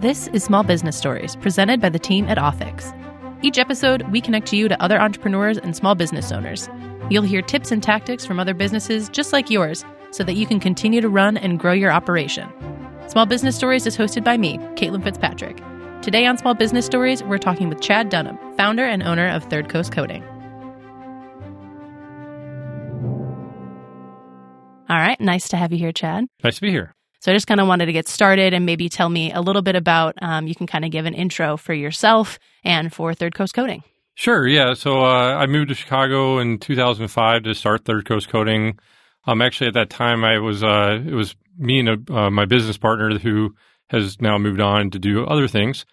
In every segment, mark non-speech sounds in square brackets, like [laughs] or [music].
This is Small Business Stories, presented by the team at Offix. Each episode, we connect you to other entrepreneurs and small business owners. You'll hear tips and tactics from other businesses just like yours so that you can continue to run and grow your operation. Small Business Stories is hosted by me, Kaitlyn Fitzpatrick. Today on Small Business Stories, we're talking with Chad Dunham, founder and owner of Third Coast Coding. All right, nice to have you here, Chad. Nice to be here. So I just kind of wanted to get started and maybe tell me a little bit about, um, you can kind of give an intro for yourself and for Third Coast Coding. Sure, yeah. So uh, I moved to Chicago in 2005 to start Third Coast Coding. Um, actually, at that time, I was uh, it was me and uh, my business partner who has now moved on to do other things.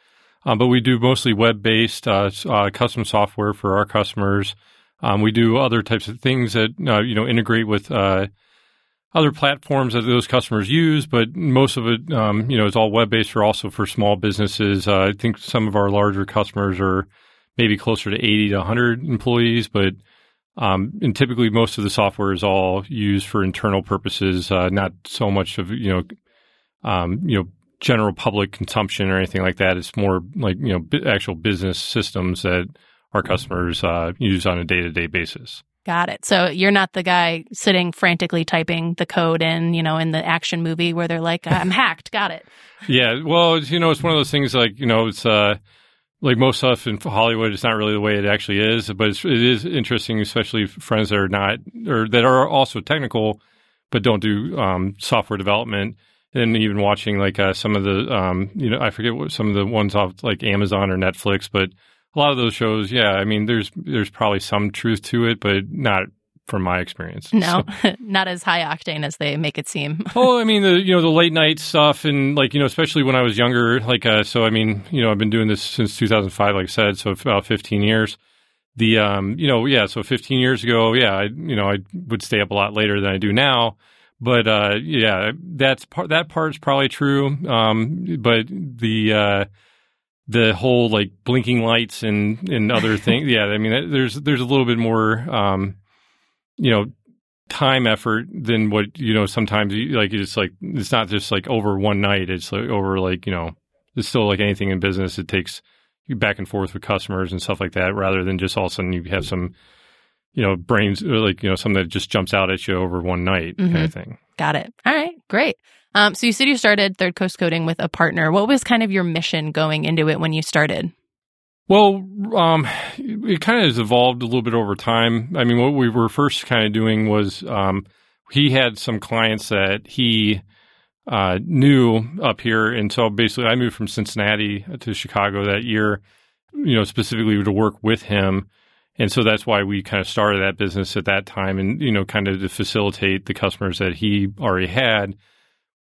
Um, but we do mostly web based uh, uh, custom software for our customers. Um, we do other types of things that uh, you know integrate with uh, other platforms that those customers use, but most of it, um, you know, is all web based for also for small businesses. Uh, I think some of our larger customers are maybe closer to 80 to 100 employees, but um, and typically most of the software is all used for internal purposes, uh, not so much of you know, um, you know, general public consumption or anything like that. It's more like you know, actual business systems that our customers uh, use on a day to day basis. Got it. So you're not the guy sitting frantically typing the code in, you know, in the action movie where they're like, "I'm [laughs] hacked." Got it. Yeah. Well, you know, it's one of those things like you know, it's uh, like most stuff in Hollywood, it's not really the way it actually is. But it's, it is interesting, especially friends that are not or that are also technical, but don't do um, software development. And even watching like uh, some of the, um, you know, I forget what some of the ones off like Amazon or Netflix, but a lot of those shows, yeah, I mean, there's there's probably some truth to it, but not from my experience. No, so. [laughs] not as high octane as they make it seem. [laughs] oh, I mean, the you know the late night stuff, and like you know, especially when I was younger, like uh, so. I mean, you know, I've been doing this since 2005, like I said, so about 15 years. The um, you know, yeah, so 15 years ago, yeah, I you know, I would stay up a lot later than I do now. But uh, yeah, that's part. That part's probably true. Um, but the uh, the whole like blinking lights and and other [laughs] things. Yeah, I mean, there's there's a little bit more, um, you know, time effort than what you know. Sometimes like it's like it's not just like over one night. It's like over like you know, it's still like anything in business. It takes you back and forth with customers and stuff like that, rather than just all of a sudden you have some, you know, brains or like you know something that just jumps out at you over one night mm-hmm. kind of thing. Got it. All right, great. Um, so you said you started Third Coast Coding with a partner. What was kind of your mission going into it when you started? Well, um, it kind of has evolved a little bit over time. I mean, what we were first kind of doing was um, he had some clients that he uh, knew up here, and so basically, I moved from Cincinnati to Chicago that year, you know, specifically to work with him. And so that's why we kind of started that business at that time, and you know, kind of to facilitate the customers that he already had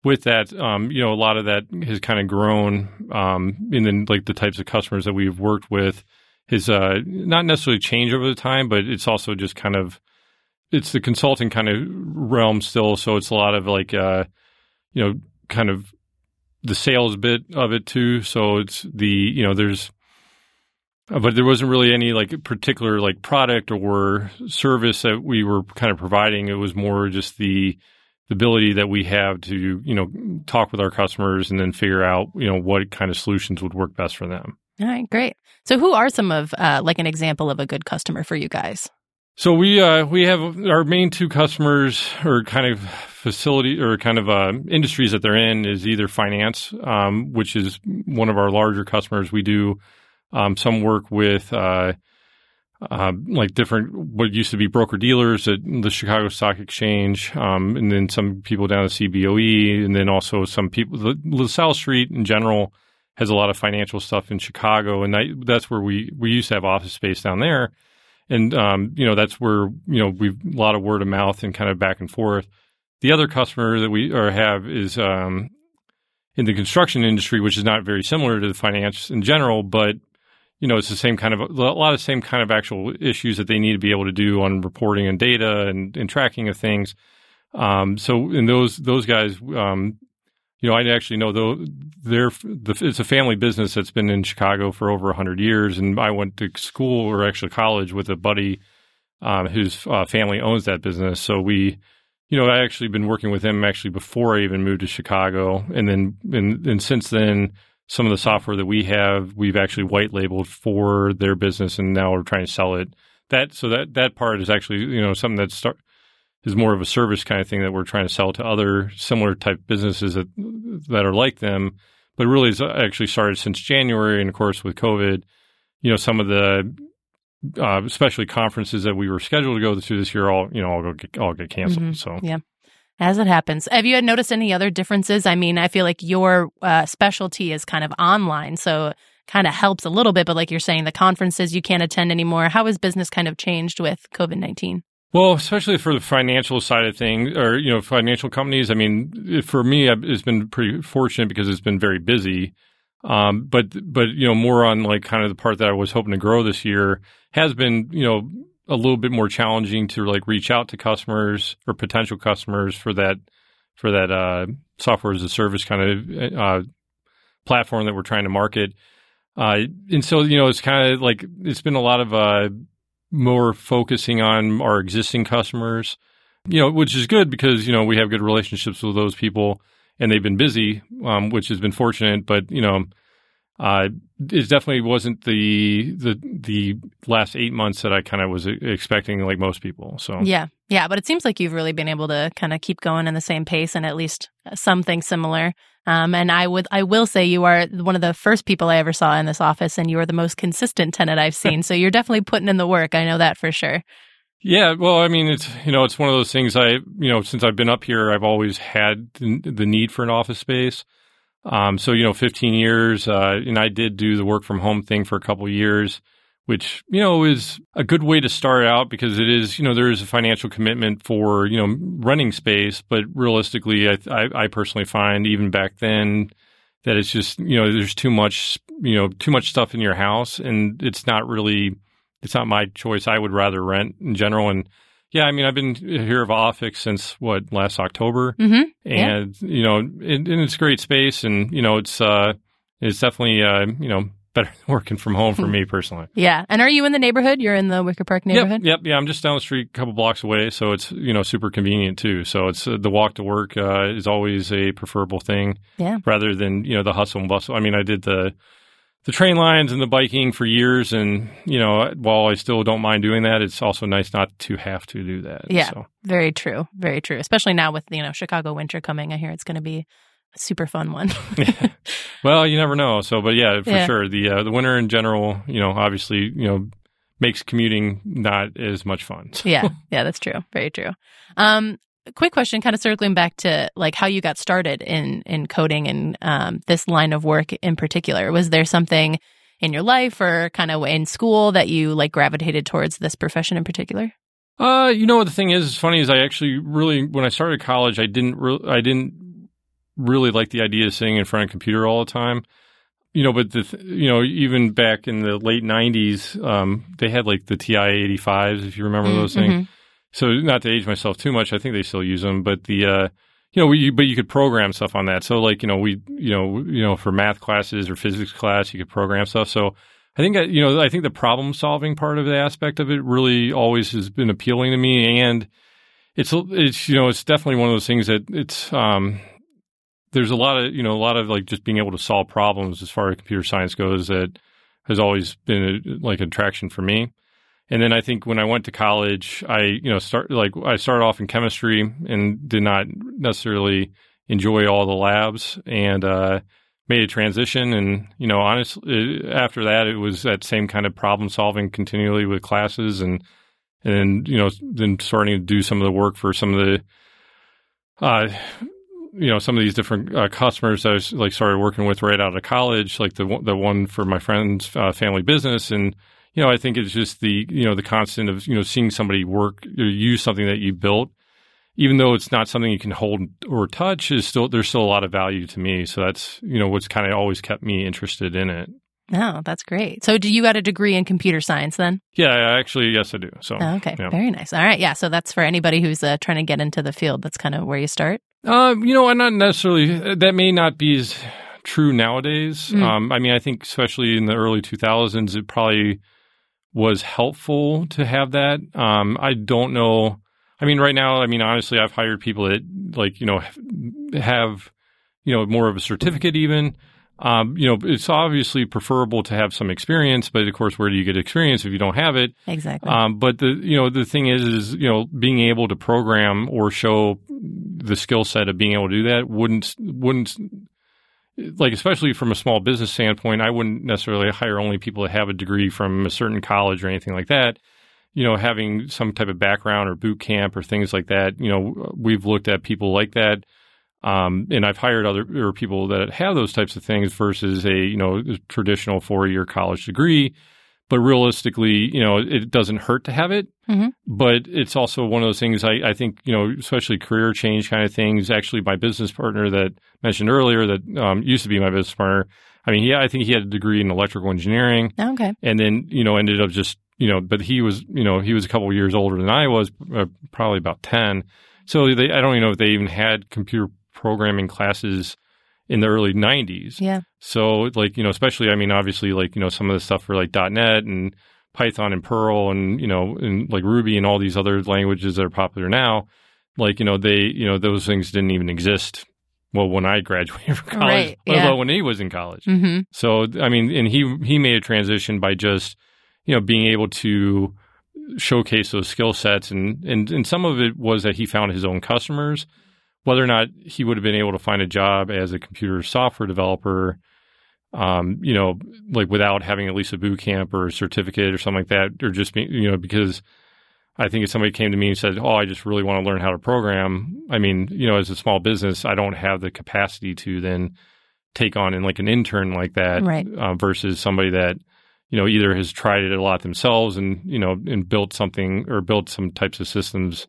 with that, um, you know, a lot of that has kind of grown um, in the, like the types of customers that we've worked with has uh, not necessarily changed over the time, but it's also just kind of it's the consulting kind of realm still. So it's a lot of like uh, you know, kind of the sales bit of it too. So it's the you know there's but there wasn't really any like particular like product or service that we were kind of providing. It was more just the the ability that we have to, you know, talk with our customers and then figure out, you know, what kind of solutions would work best for them. All right, great. So, who are some of uh, like an example of a good customer for you guys? So we uh, we have our main two customers or kind of facility or kind of uh, industries that they're in is either finance, um, which is one of our larger customers. We do um, some work with uh, uh, like different what used to be broker dealers at the Chicago Stock Exchange, um, and then some people down at CBOE, and then also some people. The LaSalle Street in general has a lot of financial stuff in Chicago, and that, that's where we we used to have office space down there, and um, you know that's where you know we've a lot of word of mouth and kind of back and forth. The other customer that we or have is um, in the construction industry, which is not very similar to the finance in general, but you know, it's the same kind of a lot of same kind of actual issues that they need to be able to do on reporting and data and, and tracking of things. Um, so, in those those guys, um, you know, I actually know though they're the, it's a family business that's been in Chicago for over hundred years, and I went to school or actually college with a buddy um, whose uh, family owns that business. So we, you know, I actually been working with him actually before I even moved to Chicago, and then and, and since then some of the software that we have, we've actually white labeled for their business, and now we're trying to sell it. That so that that part is actually you know something that start is more of a service kind of thing that we're trying to sell to other similar type businesses that that are like them. But really, it's actually started since January, and of course with COVID, you know some of the uh, especially conferences that we were scheduled to go to this year all you know all go get, all get canceled. Mm-hmm. So yeah. As it happens, have you noticed any other differences? I mean, I feel like your uh, specialty is kind of online, so kind of helps a little bit. But like you're saying, the conferences you can't attend anymore. How has business kind of changed with COVID nineteen? Well, especially for the financial side of things, or you know, financial companies. I mean, for me, it's been pretty fortunate because it's been very busy. Um, but but you know, more on like kind of the part that I was hoping to grow this year has been you know a little bit more challenging to like reach out to customers or potential customers for that for that uh, software as a service kind of uh, platform that we're trying to market. Uh, and so you know, it's kind of like it's been a lot of uh, more focusing on our existing customers, you know, which is good because you know we have good relationships with those people and they've been busy, um, which has been fortunate. But you know, uh, it definitely wasn't the the the last eight months that I kind of was expecting, like most people. So yeah, yeah, but it seems like you've really been able to kind of keep going in the same pace and at least something similar. Um, and I would I will say you are one of the first people I ever saw in this office, and you are the most consistent tenant I've seen. so you're definitely putting in the work. I know that for sure. Yeah, well, I mean, it's you know, it's one of those things. I you know, since I've been up here, I've always had the, the need for an office space. Um, so you know, 15 years, uh, and I did do the work from home thing for a couple years, which you know is a good way to start out because it is you know there is a financial commitment for you know running space, but realistically, I, I, I personally find even back then that it's just you know there's too much you know too much stuff in your house, and it's not really it's not my choice. I would rather rent in general and yeah, I mean, I've been here of Office since what last October, mm-hmm. and yeah. you know, it, and it's great space, and you know, it's uh, it's definitely uh, you know better [laughs] working from home for me [laughs] personally. Yeah, and are you in the neighborhood? You're in the Wicker Park neighborhood. Yep, yep, yeah. I'm just down the street, a couple blocks away, so it's you know super convenient too. So it's uh, the walk to work uh, is always a preferable thing. Yeah, rather than you know the hustle and bustle. I mean, I did the the train lines and the biking for years. And, you know, while I still don't mind doing that, it's also nice not to have to do that. Yeah. So. Very true. Very true. Especially now with, you know, Chicago winter coming. I hear it's going to be a super fun one. yeah. [laughs] [laughs] Well, you never know. So, but yeah, for yeah. sure. The, uh, the winter in general, you know, obviously, you know, makes commuting not as much fun. Yeah. Yeah. That's true. Very true. Um, quick question kind of circling back to like how you got started in in coding and um, this line of work in particular was there something in your life or kind of in school that you like gravitated towards this profession in particular uh you know what the thing is it's funny is i actually really when i started college i didn't re- i didn't really like the idea of sitting in front of a computer all the time you know but the th- you know even back in the late 90s um, they had like the ti 85s if you remember mm-hmm. those things mm-hmm. So not to age myself too much, I think they still use them, but the uh, you know, we, but you could program stuff on that. So like you know, we you know you know for math classes or physics class, you could program stuff. So I think you know I think the problem solving part of the aspect of it really always has been appealing to me, and it's it's you know it's definitely one of those things that it's um, there's a lot of you know a lot of like just being able to solve problems as far as computer science goes that has always been a, like an attraction for me. And then I think when I went to college, I you know start like I started off in chemistry and did not necessarily enjoy all the labs and uh, made a transition. And you know, honestly, after that, it was that same kind of problem solving continually with classes and and you know then starting to do some of the work for some of the uh, you know some of these different uh, customers that I was, like started working with right out of college, like the the one for my friend's uh, family business and you know, I think it's just the you know the constant of you know seeing somebody work or use something that you built, even though it's not something you can hold or touch, is still there's still a lot of value to me. So that's you know what's kind of always kept me interested in it. Oh, that's great. So, do you got a degree in computer science then? Yeah, actually, yes, I do. So, oh, okay, yeah. very nice. All right, yeah. So that's for anybody who's uh, trying to get into the field. That's kind of where you start. Uh, you know, I'm not necessarily. That may not be as true nowadays. Mm. Um, I mean, I think especially in the early 2000s, it probably was helpful to have that. Um, I don't know. I mean, right now, I mean, honestly, I've hired people that like, you know, have, you know, more of a certificate even. Um, you know, it's obviously preferable to have some experience, but of course, where do you get experience if you don't have it? Exactly. Um, but the you know the thing is, is you know being able to program or show the skill set of being able to do that wouldn't wouldn't like especially from a small business standpoint, I wouldn't necessarily hire only people that have a degree from a certain college or anything like that. You know, having some type of background or boot camp or things like that. You know, we've looked at people like that, um, and I've hired other or people that have those types of things versus a you know traditional four year college degree. But realistically, you know, it doesn't hurt to have it. Mm-hmm. But it's also one of those things I, I, think, you know, especially career change kind of things. Actually, my business partner that mentioned earlier that um, used to be my business partner, I mean, he, I think he had a degree in electrical engineering. Okay. And then, you know, ended up just, you know, but he was, you know, he was a couple years older than I was, uh, probably about 10. So they, I don't even know if they even had computer programming classes in the early 90s. Yeah. So, like, you know, especially, I mean, obviously, like, you know, some of the stuff for like .NET and Python and Perl and, you know, and like Ruby and all these other languages that are popular now, like, you know, they, you know, those things didn't even exist. Well, when I graduated [laughs] from college, Right, let yeah. alone when he was in college. Mm-hmm. So, I mean, and he he made a transition by just, you know, being able to showcase those skill sets, and and and some of it was that he found his own customers. Whether or not he would have been able to find a job as a computer software developer, um, you know, like without having at least a boot camp or a certificate or something like that, or just be, you know, because I think if somebody came to me and said, "Oh, I just really want to learn how to program," I mean, you know, as a small business, I don't have the capacity to then take on in like an intern like that, Right. uh, versus somebody that you know either has tried it a lot themselves and you know and built something or built some types of systems,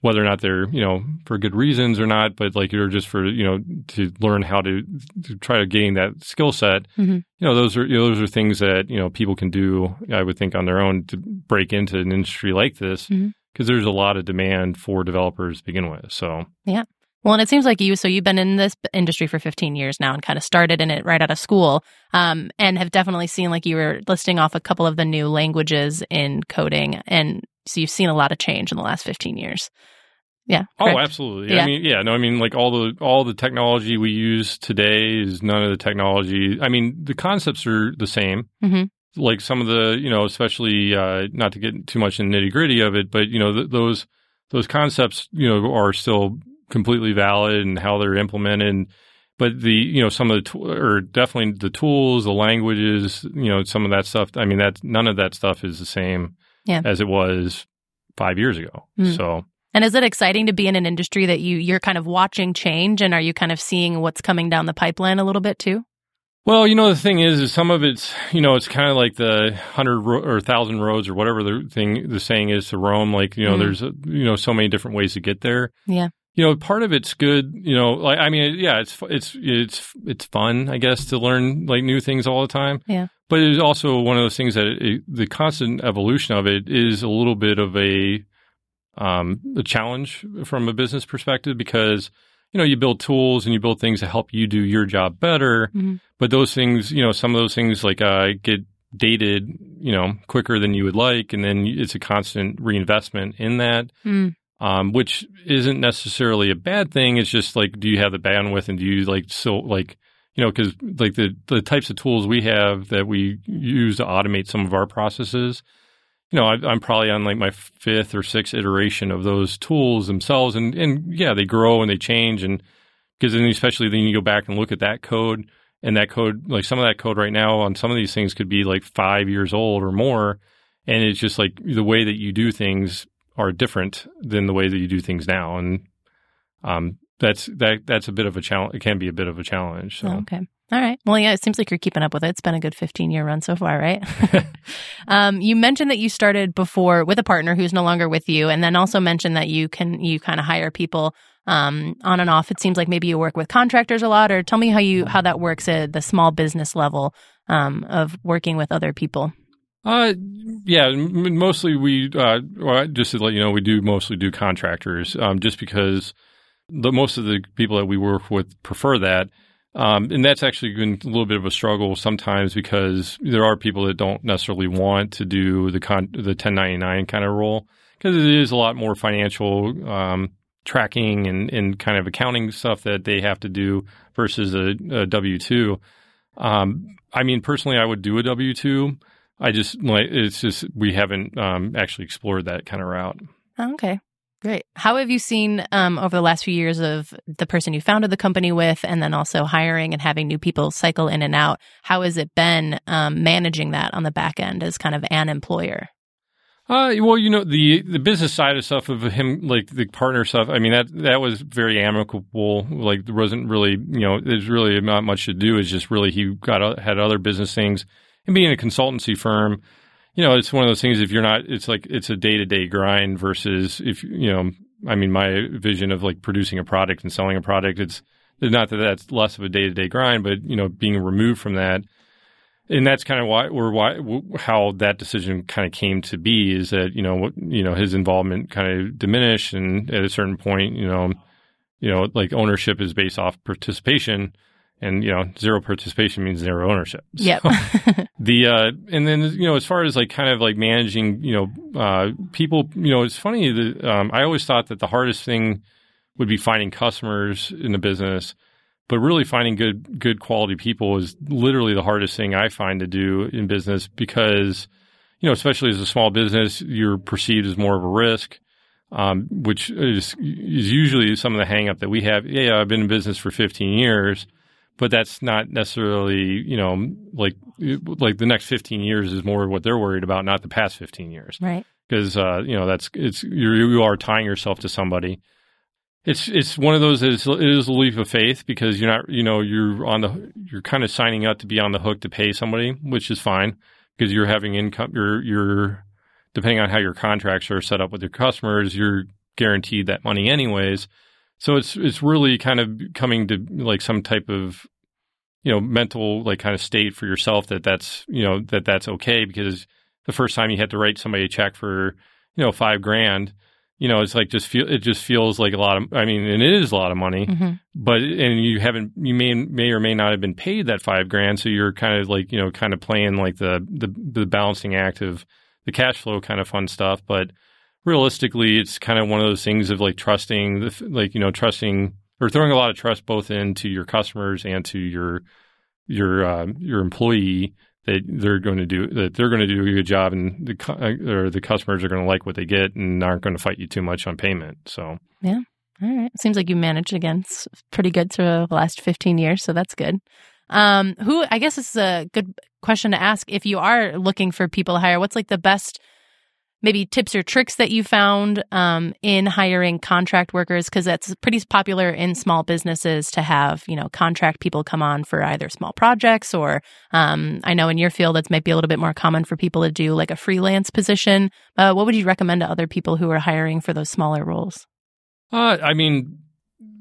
whether or not they're you know for good reasons or not, but like you're just for you know to learn how to, to try to gain that skill set. Mhm. You know, those are you know, those are things that you know people can do. I would think on their own to break into an industry like this because there's a lot of demand for developers to begin with. So yeah. Well, and it seems like you, so you've been in this industry for 15 years now and kind of started in it right out of school, um, and have definitely seen, like you were listing off a couple of the new languages in coding. And so you've seen a lot of change in the last 15 years. Yeah. Oh, absolutely. Yeah. I mean, yeah, no, I mean, like all the all the technology we use today is none of the technology. I mean, the concepts are the same. Mhm. Like some of the, you know, especially uh, not to get too much in nitty gritty of it, but you know, th- those those concepts, you know, are still completely valid and how they're implemented. But the, you know, some of the, t- or definitely the tools, the languages, you know, some of that stuff. I mean, that none of that stuff is the same Yeah. as it was five years ago. Mm. So. And is it exciting to be in an industry that you, you're kind of watching change and are you kind of seeing what's coming down the pipeline a little bit too? Well, you know, the thing is, is some of it's, you know, it's kind of like the hundred ro- or thousand roads or whatever the thing, the saying is to Rome. Like, you know, Mhm. there's, uh, you know, so many different ways to get there. Yeah. You know, part of it's good, you know, like, I mean, yeah, it's, it's, it's, it's fun, I guess, to learn like new things all the time. Yeah. But it's also one of those things that it, the constant evolution of it is a little bit of a, um, a challenge from a business perspective because, you know, you build tools and you build things to help you do your job better. Mhm. But those things, you know, some of those things like uh, get dated, you know, quicker than you would like, and then it's a constant reinvestment in that, Mm. um, which isn't necessarily a bad thing. It's just like, do you have the bandwidth, and do you like so like, you know, because like the the types of tools we have that we use to automate some of our processes. You know, I, I'm probably on like my fifth or sixth iteration of those tools themselves, and and yeah, they grow and they change, and because then especially then you go back and look at that code, and that code, like some of that code right now on some of these things could be like five years old or more. And it's just like the way that you do things are different than the way that you do things now. And um, that's that that's a bit of a challenge. It can be a bit of a challenge. So. Oh, okay. All right. Well, yeah, it seems like you're keeping up with it. It's been a good 15 year run so far, right? [laughs] um, you mentioned that you started before with a partner who's no longer with you, and then also mentioned that you can you kind of hire people um, on and off. It seems like maybe you work with contractors a lot, or tell me how you how that works at the small business level um, of working with other people. Uh, yeah, m- mostly we, uh, well, just to let you know, we do mostly do contractors, um, just because the most of the people that we work with prefer that. Um, and that's actually been a little bit of a struggle sometimes because there are people that don't necessarily want to do the con- the 1099 kind of role because it is a lot more financial, um, tracking and, and kind of accounting stuff that they have to do versus a, a W 2. Um, I mean, personally, I would do a W two. I just like it's just we haven't um, actually explored that kind of route. Oh, okay. Great. How have you seen um, over the last few years of the person you founded the company with, and then also hiring and having new people cycle in and out? How has it been um, managing that on the back end as kind of an employer? Uh, well, you know the the business side of stuff of him, like the partner stuff. I mean that that was very amicable. Like there wasn't really, you know, there's really not much to do. It's just really he got had other business things, and being a consultancy firm, you know, it's one of those things. If you're not, it's like it's a day to day grind versus if you know. I mean, my vision of like producing a product and selling a product, it's not that that's less of a day to day grind, but you know, being removed from that and that's kind of why or why how that decision kind of came to be is that you know what you know his involvement kind of diminished and at a certain point you know you know like ownership is based off participation and you know zero participation means zero ownership. So yep. [laughs] the uh and then you know as far as like kind of like managing you know uh people you know it's funny that um, i always thought that the hardest thing would be finding customers in the business but really finding good good quality people is literally the hardest thing I find to do in business because you know especially as a small business you're perceived as more of a risk um, which is is usually some of the hangup that we have. Yeah I've been in business for 15 years but that's not necessarily you know like like the next 15 years is more what they're worried about not the past 15 years right because uh, you know that's it's you're, you are tying yourself to somebody it's it's one of those. It's, it is a leap of faith because you're not you know you're on the you're kind of signing up to be on the hook to pay somebody, which is fine because you're having income. You're you're depending on how your contracts are set up with your customers, you're guaranteed that money anyways. So it's it's really kind of coming to like some type of you know mental like kind of state for yourself that that's you know that that's okay because the first time you had to write somebody a check for you know five grand you know, it's like just feel it just feels like a lot of. I mean, and it is a lot of money, mm-hmm. but and you haven't you may may or may not have been paid that five grand, so you're kind of like you know kind of playing like the the, the balancing act of the cash flow kind of fun stuff, but realistically, it's kind of one of those things of like trusting the like you know trusting or throwing a lot of trust both into your customers and to your your uh, your employee that they're going to do that they're going to do a good job and the uh, or the customers are going to like what they get and aren't going to fight you too much on payment. So yeah, all right. Seems like you managed against pretty good through the last fifteen years, so that's good. Um, who I guess this is a good question to ask if you are looking for people to hire. What's like the best maybe tips or tricks that you found um, in hiring contract workers because that's pretty popular in small businesses to have you know contract people come on for either small projects or um, i know in your field it's maybe a little bit more common for people to do like a freelance position. Uh, what would you recommend to other people who are hiring for those smaller roles? Uh, i mean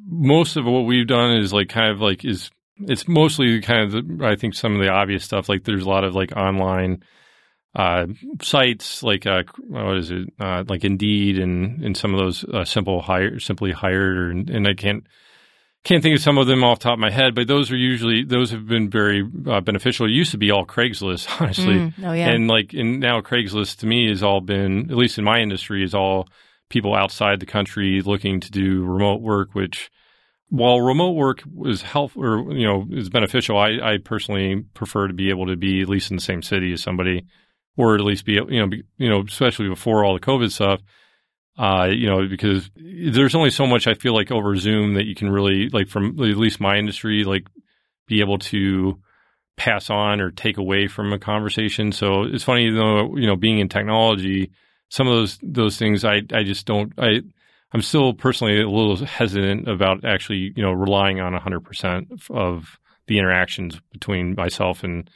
most of what we've done is like kind of like is it's mostly kind of the, i think some of the obvious stuff like there's a lot of like online uh, sites like uh, what is it uh, like Indeed and and some of those uh, simple hire simply hired or, and I can't can't think of some of them off the top of my head, but those are usually those have been very uh, beneficial. It used to be all Craigslist, [laughs] honestly. Mm, oh yeah, and like and now Craigslist to me has all been at least in my industry is all people outside the country looking to do remote work, which while remote work is helpful or you know is beneficial, I, I personally prefer to be able to be at least in the same city as somebody or at least be you know be, you know especially before all the COVID stuff. Uh, you know, because there's only so much I feel like over Zoom that you can really like from at least my industry, like be able to pass on or take away from a conversation. So it's funny though, you know, being in technology, some of those those things I I just don't I I'm still personally a little hesitant about actually you know relying on 100 percent of the interactions between myself and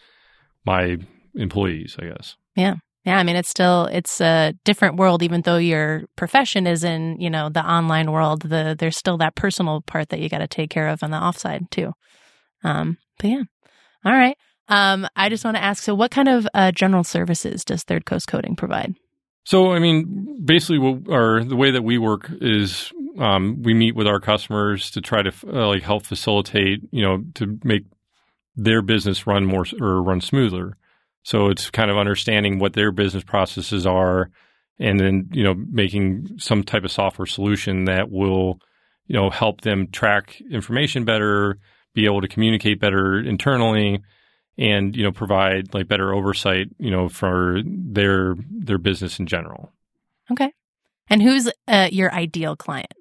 my employees. I guess. Yeah. Yeah, I mean it's still it's a different world even though your profession is in, you know, the online world. The there's still that personal part that you got to take care of on the offside too. Um, but yeah. All right. Um, I just want to ask so what kind of uh, general services does Third Coast Coding provide? So, I mean, basically, what our the way that we work is um, we meet with our customers to try to uh, like help facilitate, you know, to make their business run more or run smoother. So it's kind of understanding what their business processes are and then, you know, making some type of software solution that will, you know, help them track information better, be able to communicate better internally, and you know provide like better oversight you know for their their business in general. Okay. And who's uh, your ideal client?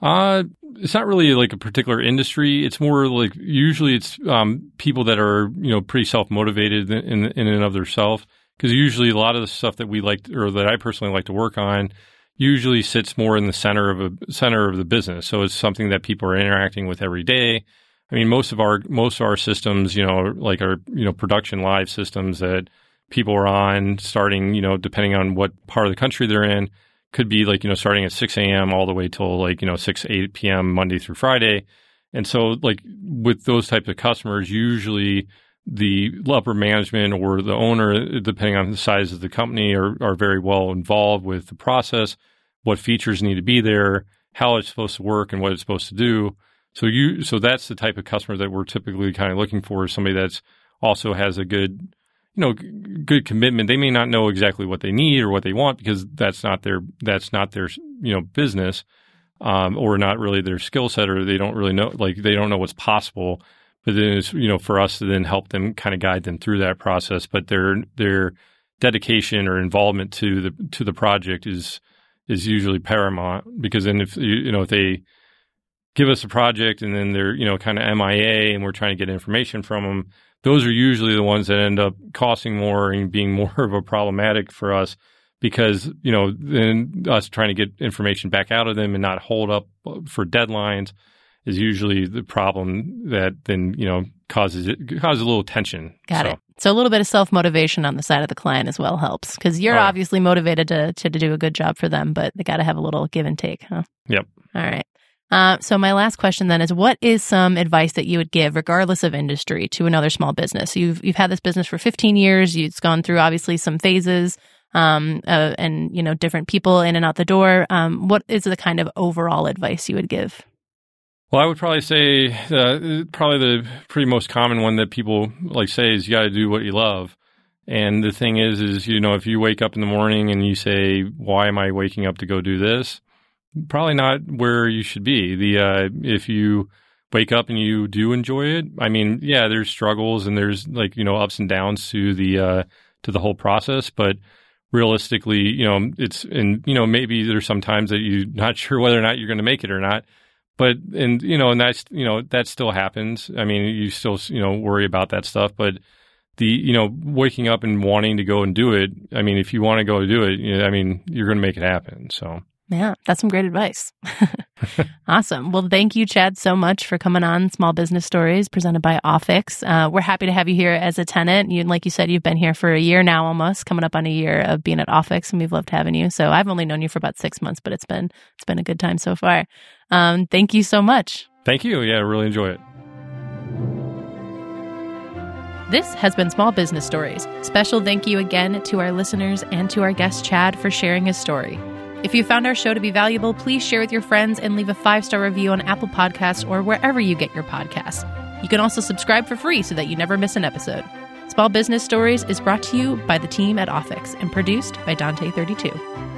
Uh, it's not really like a particular industry. It's more like usually it's um, people that are you know pretty self motivated in, in and of themselves. Because usually a lot of the stuff that we like or that I personally like to work on usually sits more in the center of a center of the business. So it's something that people are interacting with every day. I mean, most of our most of our systems, you know, like our you know production live systems that people are on, starting you know depending on what part of the country they're in, could be like you know starting at 6 a.m. all the way till like you know 6 8 p.m. Monday through Friday. And so, like with those types of customers, usually the upper management or the owner, depending on the size of the company, are, are very well involved with the process, what features need to be there, how it's supposed to work, and what it's supposed to do. So you, so that's the type of customer that we're typically kind of looking for. Is somebody that's also has a good, you know, good commitment. They may not know exactly what they need or what they want because that's not their that's not their you know business, um, or not really their skill set, or they don't really know like they don't know what's possible but then it's you know for us to then help them kind of guide them through that process. But their their dedication or involvement to the to the project is is usually paramount because then if you know if they give us a project and then they're you know kind of MIA and we're trying to get information from them, those are usually the ones that end up costing more and being [laughs] more of a problematic for us because you know then us trying to get information back out of them and not hold up uh, for deadlines is usually the problem that then you know causes it causes a little tension. Got so. it. So a little bit of self motivation on the side of the client as well helps because you're obviously motivated to, to, to do a good job for them, but they got to have a little give and take, huh? Yep. All right. Uh, so my last question then is, what is some advice that you would give, regardless of industry, to another small business? You've you've had this business for 15 years. You've gone through obviously some phases, um, uh, and you know different people in and out the door. Um, what is the kind of overall advice you would give? Well, I would probably say uh, probably the pretty most common one that people like say is you got to do what you love. And the thing is, is you know, if you wake up in the morning and you say, "Why am I waking up to go do this?" Probably not where you should be. The uh, if you wake up and you do enjoy it, I mean, yeah, there's struggles and there's like you know ups and downs to the uh, to the whole process, but realistically, you know, it's and you know maybe there's some times that you're [laughs] not sure whether or not you're going to make it or not but and you know and that's you know that still happens i mean you still you know worry about that stuff but the you know waking up and wanting to go and do it i mean if you want to go do it you know, i mean you're going to make it happen so yeah, that's some great advice. [laughs] awesome. Well, thank you, Chad, so much for coming on Small Business Stories presented by Offix. Uh, we're happy to have you here as a tenant. You, like you said, you've been here for a year now, almost coming up on a year of being at Offix, and we've loved having you. So I've only known you for about six months, but it's been it's been a good time so far. Um, thank you so much. Thank you. Yeah, I really enjoy it. This has been Small Business Stories. Special thank you again to our listeners and to our guest Chad for sharing his story. If you found our show to be valuable, please share with your friends and leave a five star review on Apple Podcasts or wherever you get your podcasts. You can also subscribe for free so that you never miss an episode. Small Business Stories is brought to you by the team at Offix and produced by Dante32.